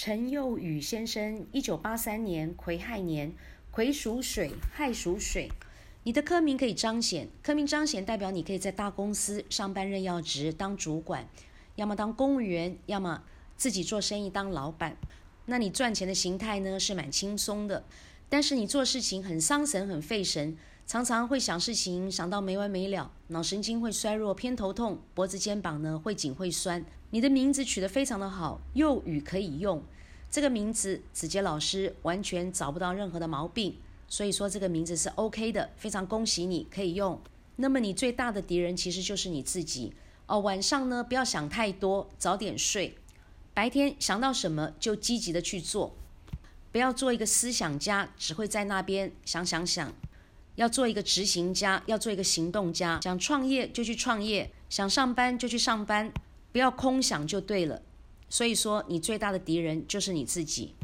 陈佑宇先生，一九八三年癸亥年，癸属水，亥属水。你的科名可以彰显，科名彰显代表你可以在大公司上班任要职当主管，要么当公务员，要么自己做生意当老板。那你赚钱的形态呢是蛮轻松的，但是你做事情很伤神、很费神，常常会想事情想到没完没了，脑神经会衰弱，偏头痛，脖子肩膀呢会紧会酸。你的名字取得非常的好，幼语可以用，这个名字子杰老师完全找不到任何的毛病。所以说这个名字是 OK 的，非常恭喜你可以用。那么你最大的敌人其实就是你自己哦。晚上呢不要想太多，早点睡。白天想到什么就积极的去做，不要做一个思想家，只会在那边想想想。要做一个执行家，要做一个行动家。想创业就去创业，想上班就去上班，不要空想就对了。所以说你最大的敌人就是你自己。